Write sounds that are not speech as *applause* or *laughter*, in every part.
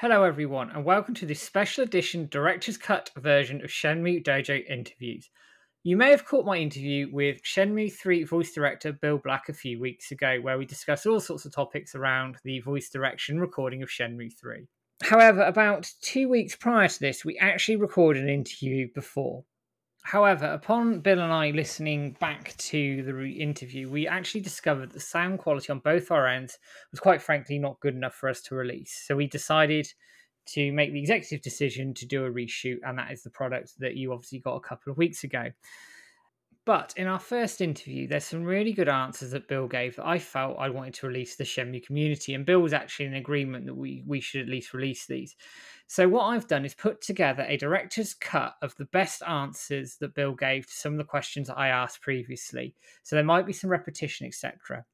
Hello, everyone, and welcome to this special edition Director's Cut version of Shenmue Dojo interviews. You may have caught my interview with Shenmue 3 voice director Bill Black a few weeks ago, where we discussed all sorts of topics around the voice direction recording of Shenmue 3. However, about two weeks prior to this, we actually recorded an interview before. However, upon Bill and I listening back to the interview, we actually discovered the sound quality on both our ends was quite frankly not good enough for us to release. So we decided to make the executive decision to do a reshoot, and that is the product that you obviously got a couple of weeks ago. But in our first interview, there's some really good answers that Bill gave that I felt I wanted to release to the Shenmue community, and Bill was actually in agreement that we we should at least release these. So what I've done is put together a director's cut of the best answers that Bill gave to some of the questions I asked previously. So there might be some repetition, etc.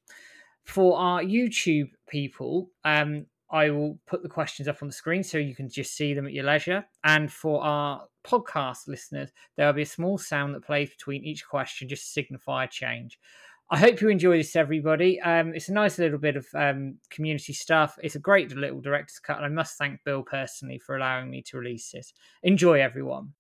For our YouTube people, um, I will put the questions up on the screen so you can just see them at your leisure. And for our podcast listeners, there will be a small sound that plays between each question just to signify a change. I hope you enjoy this, everybody. Um, it's a nice little bit of um, community stuff. It's a great little director's cut, and I must thank Bill personally for allowing me to release it. Enjoy, everyone.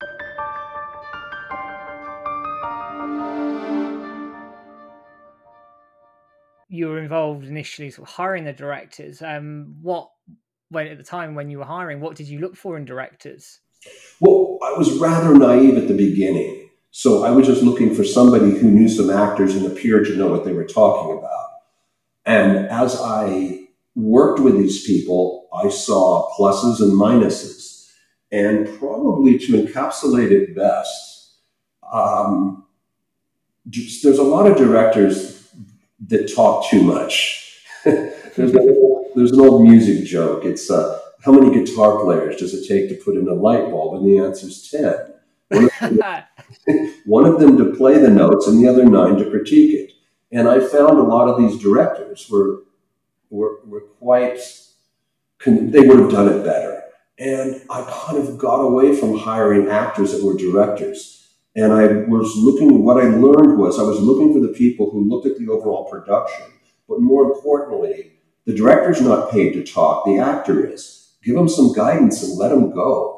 You were involved initially, sort of hiring the directors. Um, what, when at the time when you were hiring, what did you look for in directors? Well, I was rather naive at the beginning. So I was just looking for somebody who knew some actors and appeared to know what they were talking about. And as I worked with these people, I saw pluses and minuses. And probably to encapsulate it best, um, there's a lot of directors that talk too much. *laughs* there's, there's, an old music joke. It's uh, how many guitar players does it take to put in a light bulb? And the answer is 10. One of, them, *laughs* one of them to play the notes and the other nine to critique it. And I found a lot of these directors were, were, were quite, they would have done it better. And I kind of got away from hiring actors that were directors. And I was looking, what I learned was I was looking for the people who looked at the overall production. But more importantly, the director's not paid to talk, the actor is. Give them some guidance and let them go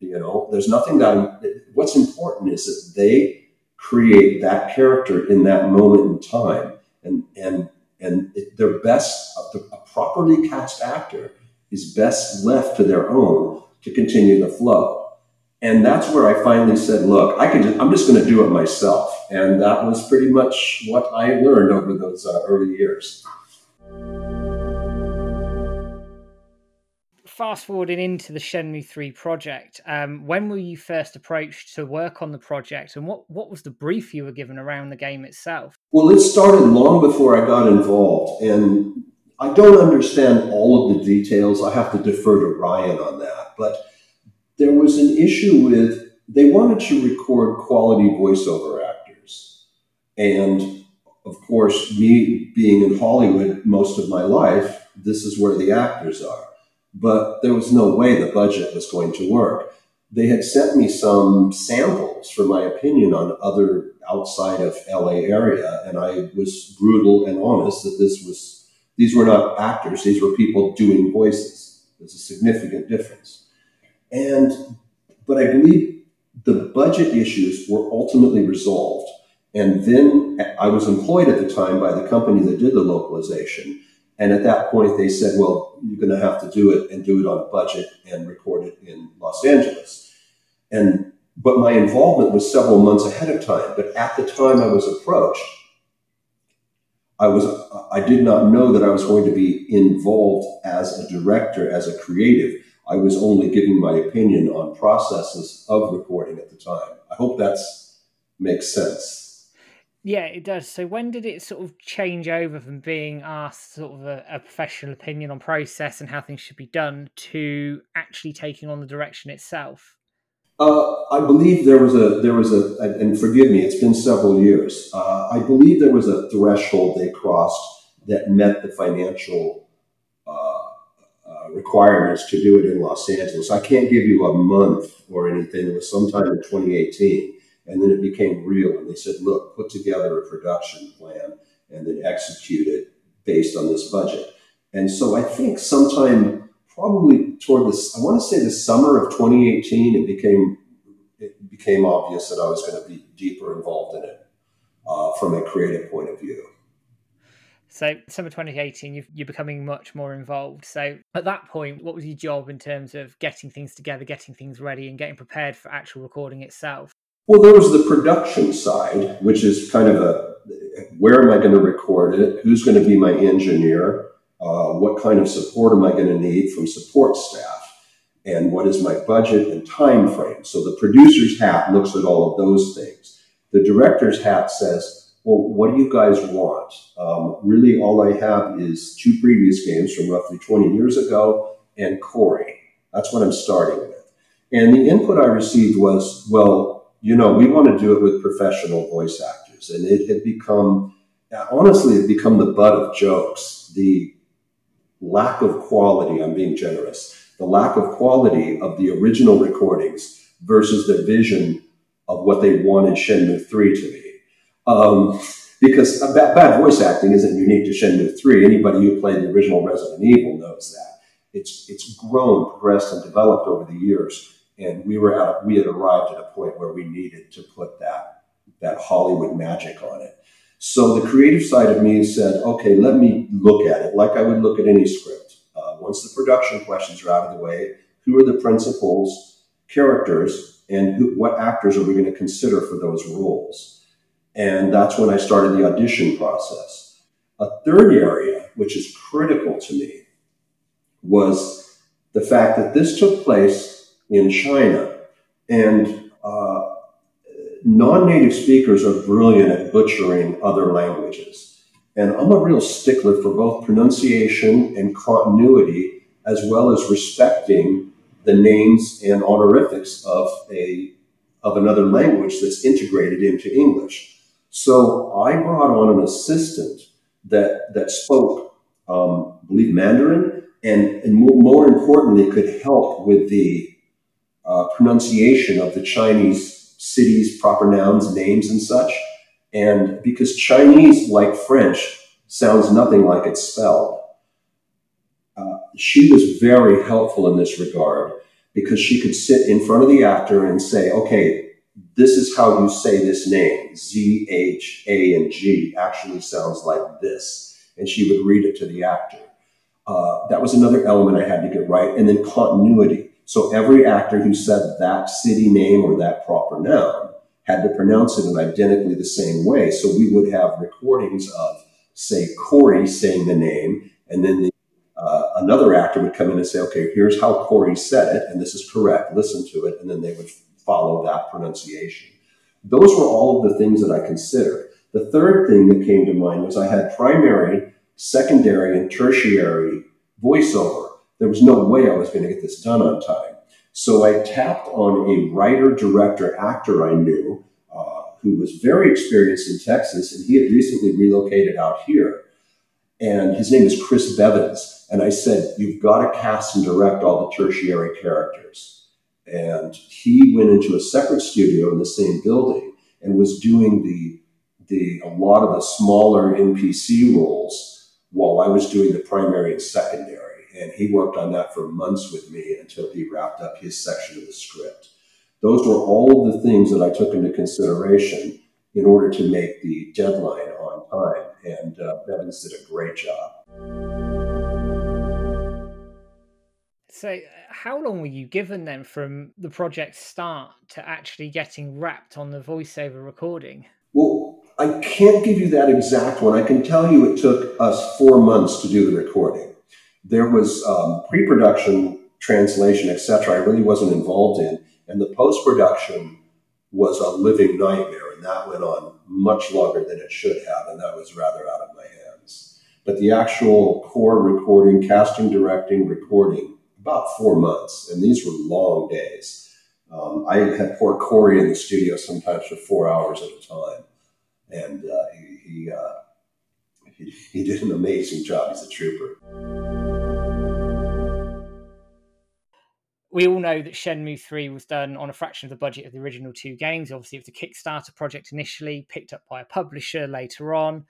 you know, there's nothing that what's important is that they create that character in that moment in time, and and and their best a properly cast actor is best left to their own to continue the flow. And that's where I finally said, look, I can just, I'm just going to do it myself. And that was pretty much what I learned over those uh, early years. fast forwarding into the Shenmue 3 project, um, when were you first approached to work on the project and what, what was the brief you were given around the game itself? Well, it started long before I got involved, and I don't understand all of the details. I have to defer to Ryan on that. But there was an issue with they wanted to record quality voiceover actors. And of course, me being in Hollywood most of my life, this is where the actors are but there was no way the budget was going to work. They had sent me some samples for my opinion on other outside of LA area, and I was brutal and honest that this was these were not actors; these were people doing voices. There's a significant difference, and but I believe the budget issues were ultimately resolved. And then I was employed at the time by the company that did the localization. And at that point, they said, well, you're going to have to do it and do it on a budget and record it in Los Angeles. And but my involvement was several months ahead of time. But at the time I was approached, I was I did not know that I was going to be involved as a director, as a creative. I was only giving my opinion on processes of recording at the time. I hope that makes sense. Yeah, it does. So when did it sort of change over from being asked sort of a, a, professional opinion on process and how things should be done to actually taking on the direction itself? Uh, I believe there was a there was a and forgive me, it's been several years. Uh, I believe there was a threshold they crossed that met the financial requirements to do it in Los Angeles. I can't give you a month or anything. It was sometime in 2018 and then it became real. And they said, look, put together a production plan and then execute it based on this budget. And so I think sometime probably toward this, I want to say the summer of 2018, it became it became obvious that I was going to be deeper involved in it uh, from a creative point of view. So, summer 2018, you you're becoming much more involved. So, at that point, what was your job in terms of getting things together, getting things ready, and getting prepared for actual recording itself? Well, there was the production side, which is kind of a where am I going to record it? Who's going to be my engineer? Uh, what kind of support am I going to need from support staff? And what is my budget and time frame? So the producer's hat looks at all of those things. The director's hat says, well, what do you guys want? Um, really, all I have is two previous games from roughly 20 years ago and Corey. That's what I'm starting with. And the input I received was, well, you know, we want to do it with professional voice actors. And it had become, honestly, it had become the butt of jokes. The lack of quality, I'm being generous, the lack of quality of the original recordings versus the vision of what they wanted Shenmue 3 to be. Um, because bad, bad, voice acting isn't unique to Shenmue 3. Anybody who played the original Resident Evil knows that. It's, it's grown, progressed, and developed over the years. And we were at, we had arrived at a point where we needed to put that, that Hollywood magic on it. So the creative side of me said, okay, let me look at it like I would look at any script. Uh, once the production questions are out of the way, who are the principals, characters, and who, what actors are we going to consider for those roles? And that's when I started the audition process. A third area, which is critical to me, was the fact that this took place in China. And uh, non-native speakers are brilliant at butchering other languages. And I'm a real stickler for both pronunciation and continuity, as well as respecting the names and honorifics of a of another language that's integrated into English. So I brought on an assistant that that spoke, um, I believe, Mandarin, and, and more, importantly, could help with the uh, pronunciation of the Chinese cities, proper nouns, names, and such. And because Chinese, like French, sounds nothing like it's spelled, uh, she was very helpful in this regard because she could sit in front of the actor and say, okay, this is how you say this name. Z, H, A, and G actually sounds like this. And she would read it to the actor. Uh, that was another element I had to get right. And then continuity. So every actor who said that city name or that proper noun had to pronounce it in identically the same way. So we would have recordings of, say, Corey saying the name, and then the, uh, another actor would come in and say, okay, here's how Corey said it, and this is correct, listen to it, and then they would follow that pronunciation. Those were all of the things that I considered. The third thing that came to mind was I had primary, secondary, and tertiary voiceover there was no way I was going to get this done on time. So I tapped on a writer, director, actor I knew uh, who was very experienced in Texas, and he had recently relocated out here. And his name is Chris Bevins. And I said, You've got to cast and direct all the tertiary characters. And he went into a separate studio in the same building and was doing the, the a lot of the smaller NPC roles while I was doing the primary and secondary and he worked on that for months with me until he wrapped up his section of the script. Those were all of the things that I took into consideration in order to make the deadline on time, and uh, Bevins did a great job. So, how long were you given then from the project start to actually getting wrapped on the voiceover recording? Well, I can't give you that exact one. I can tell you it took us four months to do the recording there was um, pre-production translation, etc. I really wasn't involved in, and the post-production was a living nightmare, and that went on much longer than it should have, and that was rather out of my hands. But the actual core recording, casting, directing, recording, about four months, and these were long days. Um, I had poor Corey in the studio sometimes for four hours at a time, and uh, he he, uh, he, he did an amazing job. He's a trooper. we all know that Shenmue 3 was done on a fraction of the budget of the original two games. Obviously, it was a Kickstarter project initially, picked up by a publisher later on.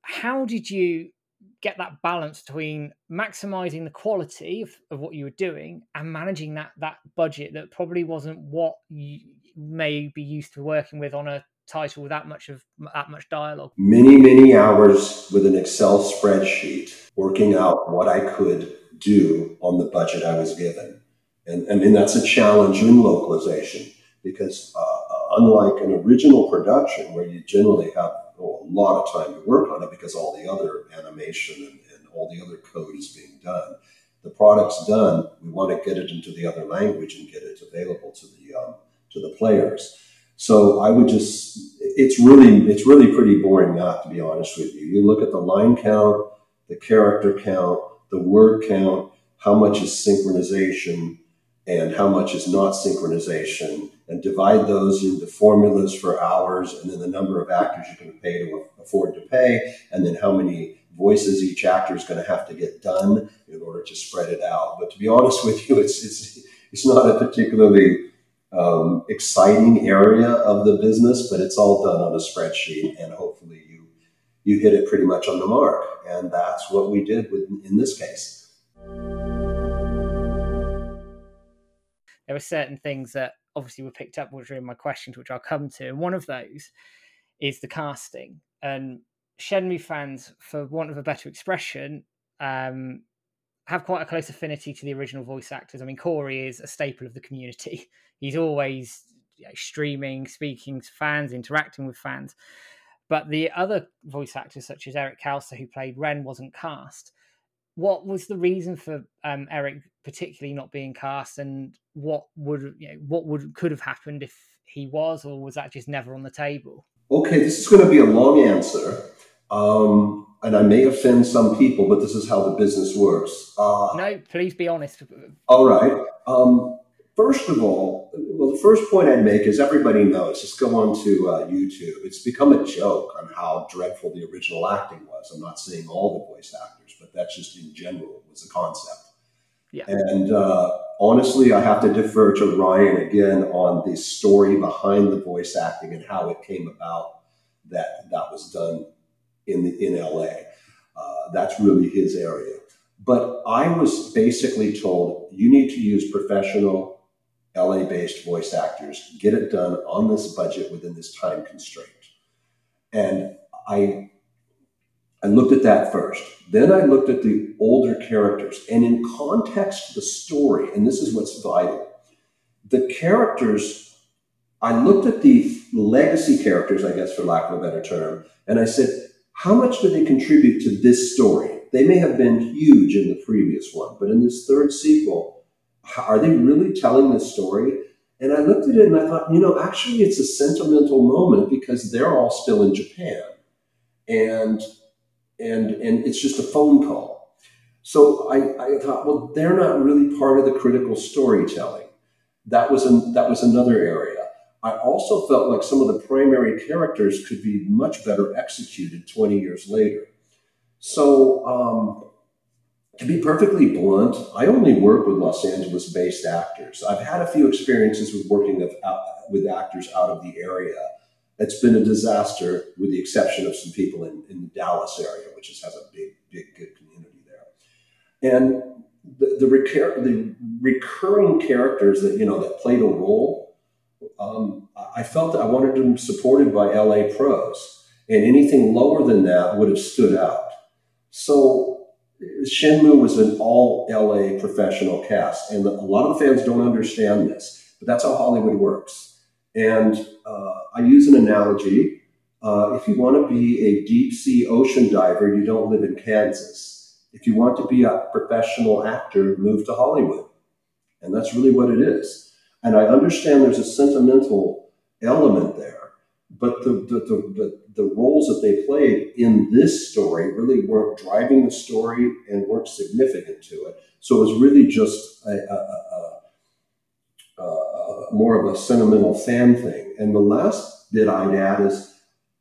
How did you get that balance between maximizing the quality of, of what you were doing and managing that that budget that probably wasn't what you may be used to working with on a title with that much of that much dialogue. Many many hours with an excel spreadsheet working out what i could do on the budget i was given. And i mean that's a challenge in localization because uh, unlike an original production where you generally have oh, a lot of time to work on it because all the other animation and, and all the other code is being done. The product's done. We want to get it into the other language and get it available to the um, to the players. So I would just it's really it's really pretty boring not to be honest with you. You look at the line count, the character count, the word count, how much is synchronization, and how much is not synchronization and divide those into formulas for hours and then the number of actors you can pay to afford to pay and then how many voices each actor is going to have to get done in order to spread it out. But to be honest with you it's it's, it's not a particularly um, exciting area of the business but it's all done on a spreadsheet and hopefully you you hit it pretty much on the mark. And that's what we did with, in this case. There were certain things that obviously were picked up during my questions, which I'll come to. And one of those is the casting. And Shenmue fans, for want of a better expression, um, have quite a close affinity to the original voice actors. I mean, Corey is a staple of the community. *laughs* He's always you know, streaming, speaking to fans, interacting with fans. But the other voice actors, such as Eric Kelso, who played Ren, wasn't cast what was the reason for um, Eric particularly not being cast, and what would you know, what would could have happened if he was, or was that just never on the table? Okay, this is going to be a long answer, um, and I may offend some people, but this is how the business works. Uh, no, please be honest. All right. Um, first of all, well, the first point I'd make is everybody knows. Just go on to uh, YouTube. It's become a joke on how dreadful the original acting was. I'm not saying all the voice actors but that's just in general it was the concept. Yeah. And uh, honestly, I have to defer to Ryan again on the story behind the voice acting and how it came about that that was done in the, in LA. Uh, that's really his area. But I was basically told you need to use professional LA based voice actors, get it done on this budget within this time constraint. And I I looked at that first. Then I looked at the older characters. And in context, the story, and this is what's vital the characters, I looked at the legacy characters, I guess, for lack of a better term, and I said, how much do they contribute to this story? They may have been huge in the previous one, but in this third sequel, are they really telling this story? And I looked at it and I thought, you know, actually, it's a sentimental moment because they're all still in Japan. And and and it's just a phone call. So I, I thought, well, they're not really part of the critical storytelling. That was an, that was another area. I also felt like some of the primary characters could be much better executed 20 years later. So, um, to be perfectly blunt, I only work with Los Angeles based actors. I've had a few experiences with working with, uh, with actors out of the area it's been a disaster, with the exception of some people in, in the Dallas area, which is, has a big, big, good community there. And the, the, recur- the recurring characters that, you know, that played a role, um, I felt that I wanted them supported by LA pros. And anything lower than that would have stood out. So Shenmue was an all LA professional cast. And a lot of the fans don't understand this, but that's how Hollywood works and uh, I use an analogy. Uh, if you want to be a deep sea ocean diver, you don't live in Kansas. If you want to be a professional actor, move to Hollywood. And that's really what it is. And I understand there's a sentimental element there, but the, the, the, the, the roles that they played in this story really weren't driving the story and weren't significant to it. So it was really just a, a, a more of a sentimental fan thing. And the last bit I'd add is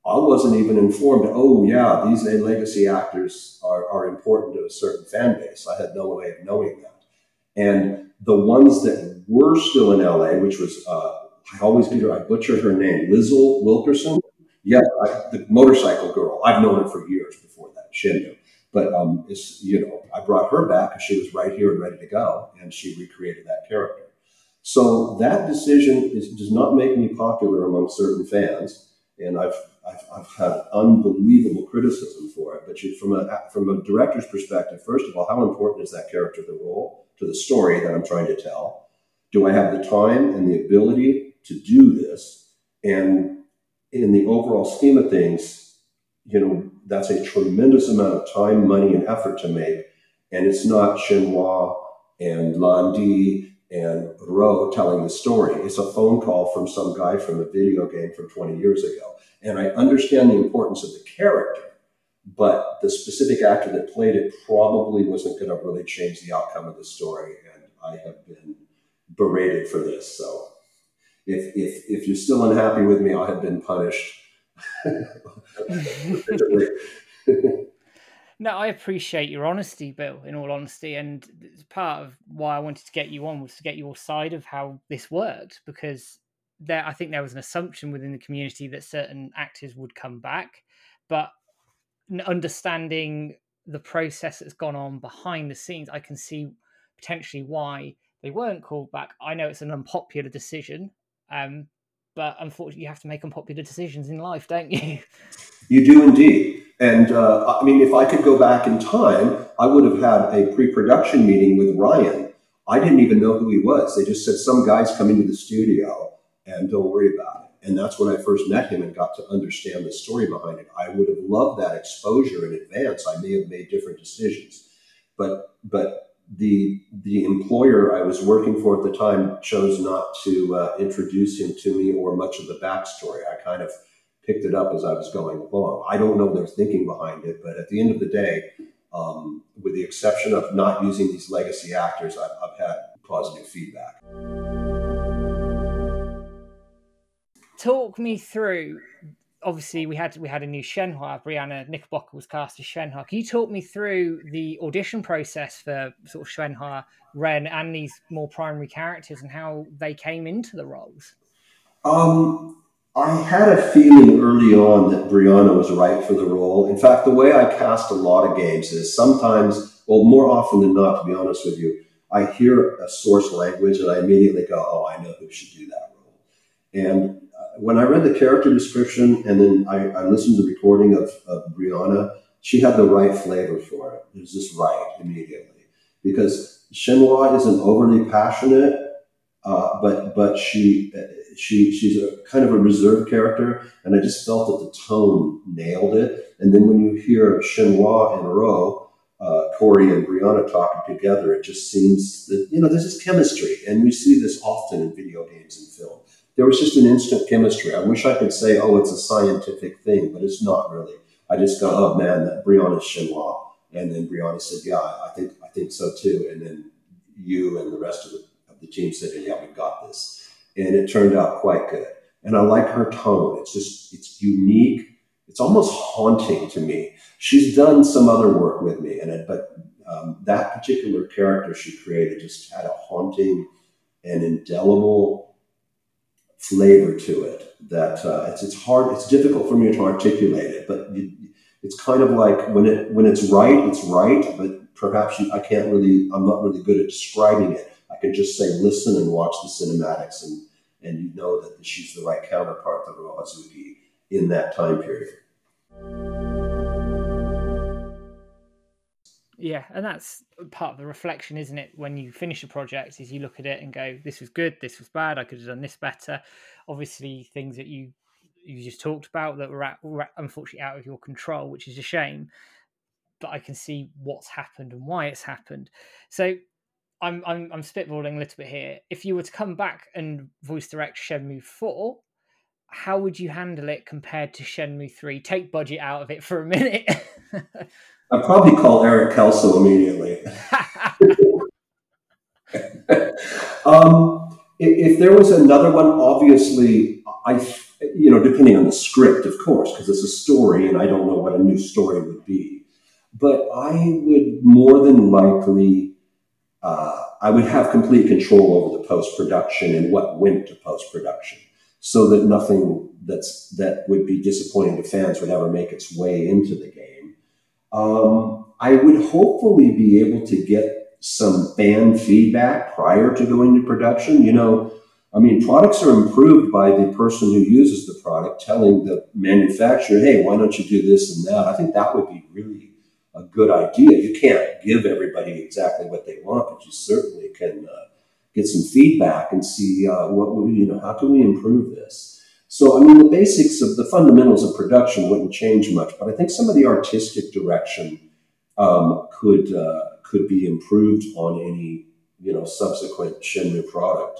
I wasn't even informed, oh, yeah, these legacy actors are, are important to a certain fan base. I had no way of knowing that. And the ones that were still in LA, which was, uh, I always I butcher her name, Lisle Wilkerson. Yeah, I, the motorcycle girl. I've known her for years before that, Shindu. But um, it's you know, I brought her back because she was right here and ready to go, and she recreated that character. So that decision is, does not make me popular among certain fans, and I've I've, I've had unbelievable criticism for it. But you, from a from a director's perspective, first of all, how important is that character the role, to the story that I'm trying to tell? Do I have the time and the ability to do this? And in the overall scheme of things, you know, that's a tremendous amount of time, money, and effort to make. And it's not Shenhua and Lan Di and Ro telling the story. It's a phone call from some guy from a video game from 20 years ago. And I understand the importance of the character, but the specific actor that played it probably wasn't going to really change the outcome of the story. And I have been berated for this. So if, if, if you're still unhappy with me, I have been punished. *laughs* *laughs* no, I appreciate your honesty, Bill, in all honesty. And part of why I wanted to get you on was to get your side of how this worked because there, I think there was an assumption within the community that certain actors would come back, but understanding the process that's gone on behind the scenes, I can see potentially why they weren't called back. I know it's an unpopular decision, um, but unfortunately, you have to make unpopular decisions in life, don't you? You do indeed. And uh, I mean, if I could go back in time, I would have had a pre production meeting with Ryan. I didn't even know who he was. They just said, some guy's coming to the studio and don't worry about it. And that's when I first met him and got to understand the story behind it. I would have loved that exposure in advance. I may have made different decisions. But, but the the employer I was working for at the time chose not to uh, introduce him to me or much of the backstory. I kind of picked it up as I was going along. I don't know their thinking behind it, but at the end of the day, um, with the exception of not using these legacy actors, I've, I've had positive feedback. Talk me through obviously we had we had a new Shenhua. Brianna Knickerbocker was cast as Shenhua. Can you talk me through the audition process for sort of Shenhua, Ren, and these more primary characters and how they came into the roles? Um, I had a feeling early on that Brianna was right for the role. In fact, the way I cast a lot of games is sometimes, well, more often than not, to be honest with you, I hear a source language and I immediately go, "Oh, I know who should do that role." And when I read the character description and then I, I listened to the recording of, of Brianna, she had the right flavor for it. It was just right immediately. Because Shenhua isn't overly passionate, uh, but but she she she's a kind of a reserved character, and I just felt that the tone nailed it. And then when you hear Shenhua and Ro, uh, Corey and Brianna talking together, it just seems that you know there's this chemistry, and we see this often in video games and film there was just an instant chemistry. I wish I could say, oh, it's a scientific thing, but it's not really. I just go, oh man, that Brianna's Shenhua. And then Brianna said, yeah, I think I think so too. And then you and the rest of the, of the team said, yeah, we got this. And it turned out quite good. And I like her tone. It's just, it's unique. It's almost haunting to me. She's done some other work with me, and it, but um, that particular character she created just had a haunting and indelible flavor to it that uh, it's, it's hard it's difficult for me to articulate it but it's kind of like when it when it's right it's right but perhaps you, i can't really i'm not really good at describing it can just say listen and watch the cinematics and and you know that she's the right counterpart to Ro Hazuki in that time period yeah, and that's part of the reflection, isn't it? When you finish a project, is you look at it and go, "This was good. This was bad. I could have done this better." Obviously, things that you you just talked about that were, at, were unfortunately out of your control, which is a shame. But I can see what's happened and why it's happened. So I'm I'm, I'm spitballing a little bit here. If you were to come back and voice direct Shenmue Four, how would you handle it compared to Shenmue Three? Take budget out of it for a minute. *laughs* I'd probably call Eric Kelso immediately. *laughs* um, if, if, there was another one, obviously, I, you know, depending on the script, of course, because it's a story and I don't know what a new story would be. But I would more than likely, uh, I would have complete control over the post production and what went to post production, so that nothing that's that would be disappointing to fans would ever make its way into the game Um, I would hopefully be able to get some fan feedback prior to going to production. You know, I mean, products are improved by the person who uses the product telling the manufacturer, hey, why don't you do this and that? I think that would be really a good idea. You can't give everybody exactly what they want, but you certainly can uh, get some feedback and see uh, what, you know, how can we improve this? So, I mean, the basics of the fundamentals of production wouldn't change much, but I think some of the artistic direction um, could, uh, could be improved on any, you know, subsequent Shenmue product.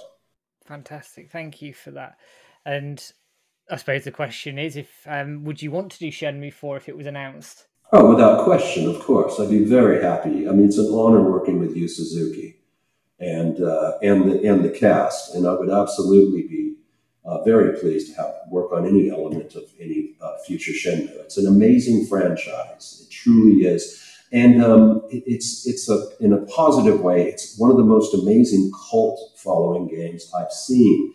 Fantastic. Thank you for that. And I suppose the question is, if um, would you want to do Shenmue Four if it was announced? Oh, without question, of course. I'd be very happy. I mean, it's an honor working with Yu Suzuki and uh, and the and the cast, and I would absolutely be uh, very pleased to have work on any element of any uh, future Shenmue. It's an amazing franchise. It truly is and um, it, it's it's a in a positive way. It's one of the most amazing cult following games I've seen,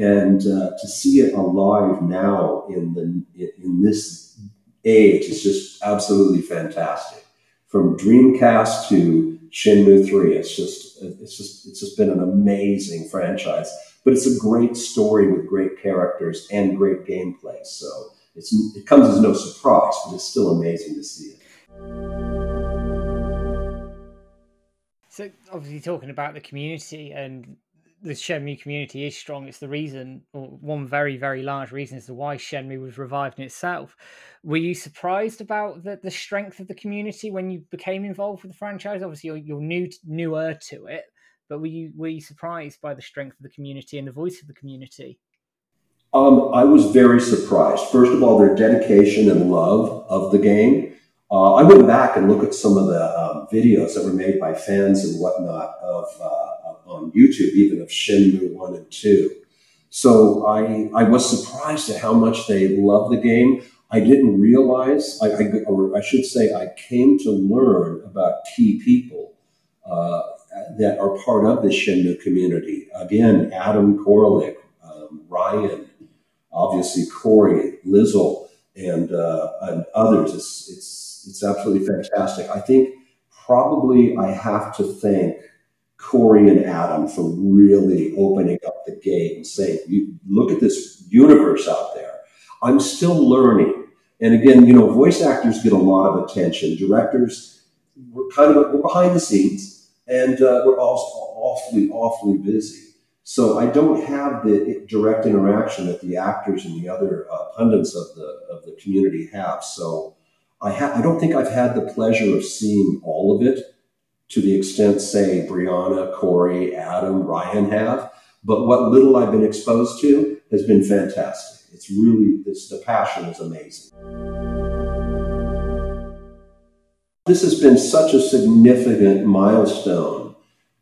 and uh, to see it alive now in the in this age is just absolutely fantastic. From Dreamcast to Shenmue Three, it's just it's just it's just been an amazing franchise. But it's a great story with great characters and great gameplay. So it's it comes as no surprise, but it's still amazing to see it. So obviously talking about the community and the Shenmue community is strong. It's the reason, or one very, very large reason as to why Shenmue was revived in itself. Were you surprised about the, the strength of the community when you became involved with the franchise? Obviously, you're, you're new, newer to it, but were you were you surprised by the strength of the community and the voice of the community? Um, I was very surprised. First of all, their dedication and love of the game. Uh, I went back and looked at some of the um, videos that were made by fans and whatnot of uh, on YouTube, even of Shenmue One and Two. So I I was surprised at how much they love the game. I didn't realize, I, I, or I should say, I came to learn about key people uh, that are part of the Shenmue community. Again, Adam Koralik, um, Ryan, obviously Corey, Lisle, and, uh, and others. It's, it's it's absolutely fantastic. I think probably I have to thank Corey and Adam for really opening up the gate and saying, you, look at this universe out there. I'm still learning. And again, you know, voice actors get a lot of attention. Directors, we're kind of we're behind the scenes, and uh, we're also awfully, awfully busy. So I don't have the direct interaction that the actors and the other uh, pundits of the of the community have. So I, ha- I don't think I've had the pleasure of seeing all of it to the extent, say, Brianna, Corey, Adam, Ryan have. But what little I've been exposed to has been fantastic. It's really, it's, the passion is amazing. This has been such a significant milestone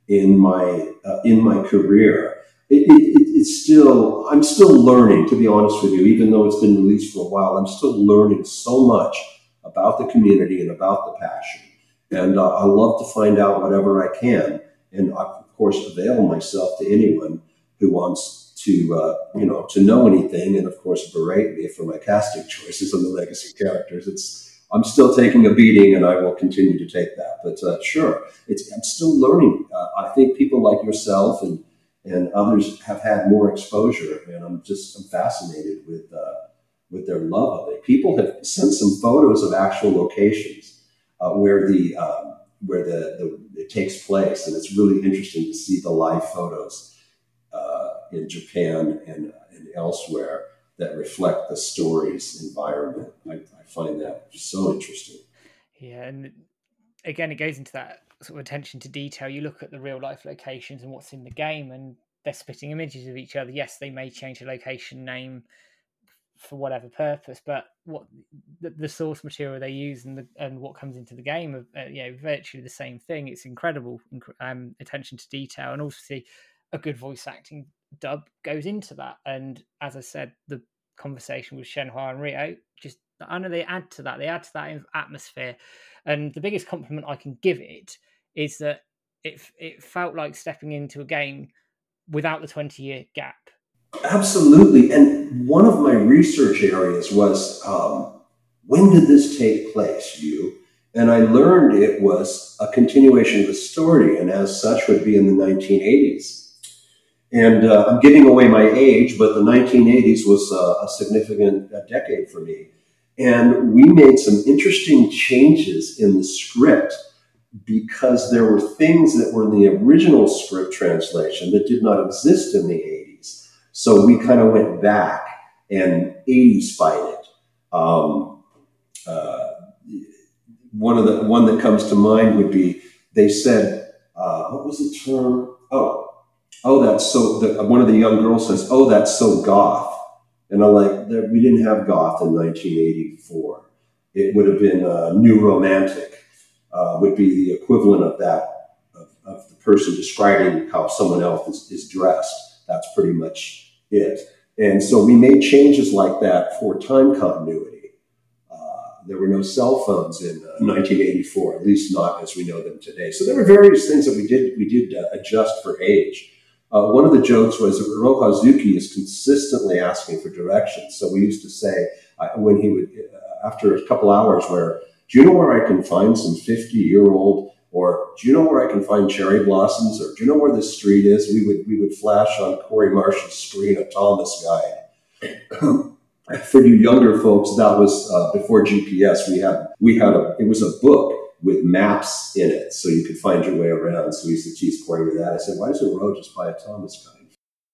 in my uh, in my career. It, it, it's still I'm still learning, to be honest with you. Even though it's been released for a while, I'm still learning so much about the community and about the passion. And uh, I love to find out whatever I can. And I, of course, avail myself to anyone who wants to, uh, you know, to know anything. And of course, berate me for my casting choices on the legacy characters. It's, I'm still taking a beating and I will continue to take that. But uh, sure, it's, I'm still learning. Uh, I think people like yourself and, and others have had more exposure. And I'm just, I'm fascinated with, uh, with their love of it. People have sent some photos of actual locations where the um, where the, the, it takes place, and it's really interesting to see the live photos uh, in Japan and, and elsewhere that reflect the story's environment. I, I find that so interesting. Yeah, and again, it goes into that sort of attention to detail. You look at the real life locations and what's in the game, and they're spitting images of each other. Yes, they may change the location name for whatever purpose, but what the, the, source material they use and the, and what comes into the game of uh, you know virtually the same thing. It's incredible um, attention to detail, and obviously a good voice acting dub goes into that. And as I said, the conversation with Shenhua and Ryo just I know they add to that. They add to that atmosphere, and the biggest compliment I can give it is that it it felt like stepping into a game without the twenty year gap Absolutely. And one of my research areas was um, when did this take place, you? And I learned it was a continuation of the story, and as such, would be in the 1980s. And uh, I'm giving away my age, but the 1980s was a, a significant a decade for me. And we made some interesting changes in the script because there were things that were in the original script translation that did not exist in the 80s. So we kind of went back and 80s fight it. Um, uh, one of the one that comes to mind would be they said, uh, what was the term? Oh, oh, that's so. The, one of the young girls says, oh, that's so goth. And I'm like, we didn't have goth in 1984. It would have been uh, new romantic, uh, would be the equivalent of that, of, of, the person describing how someone else is, is dressed. That's pretty much it. And so we made changes like that for time continuity. Uh, there were no cell phones in 1984, uh, at least not as we know them today. So there were various things that we did we did uh, adjust for age. Uh, one of the jokes was that Ro Hazuki is consistently asking for directions. So we used to say uh, when he would, uh, after a couple hours, where do you know where I can find some 50 year old, or do you know where I can find cherry blossoms, or do you know where this street is? We would we would flash on Corey Marshall's screen a Thomas guide. *clears throat* for you younger folks, that was uh, before GPS. We had we had a it was a book with maps in it so you could find your way around. So we used to tease Corey with that. I said, why doesn't Ro just buy a Thomas guide?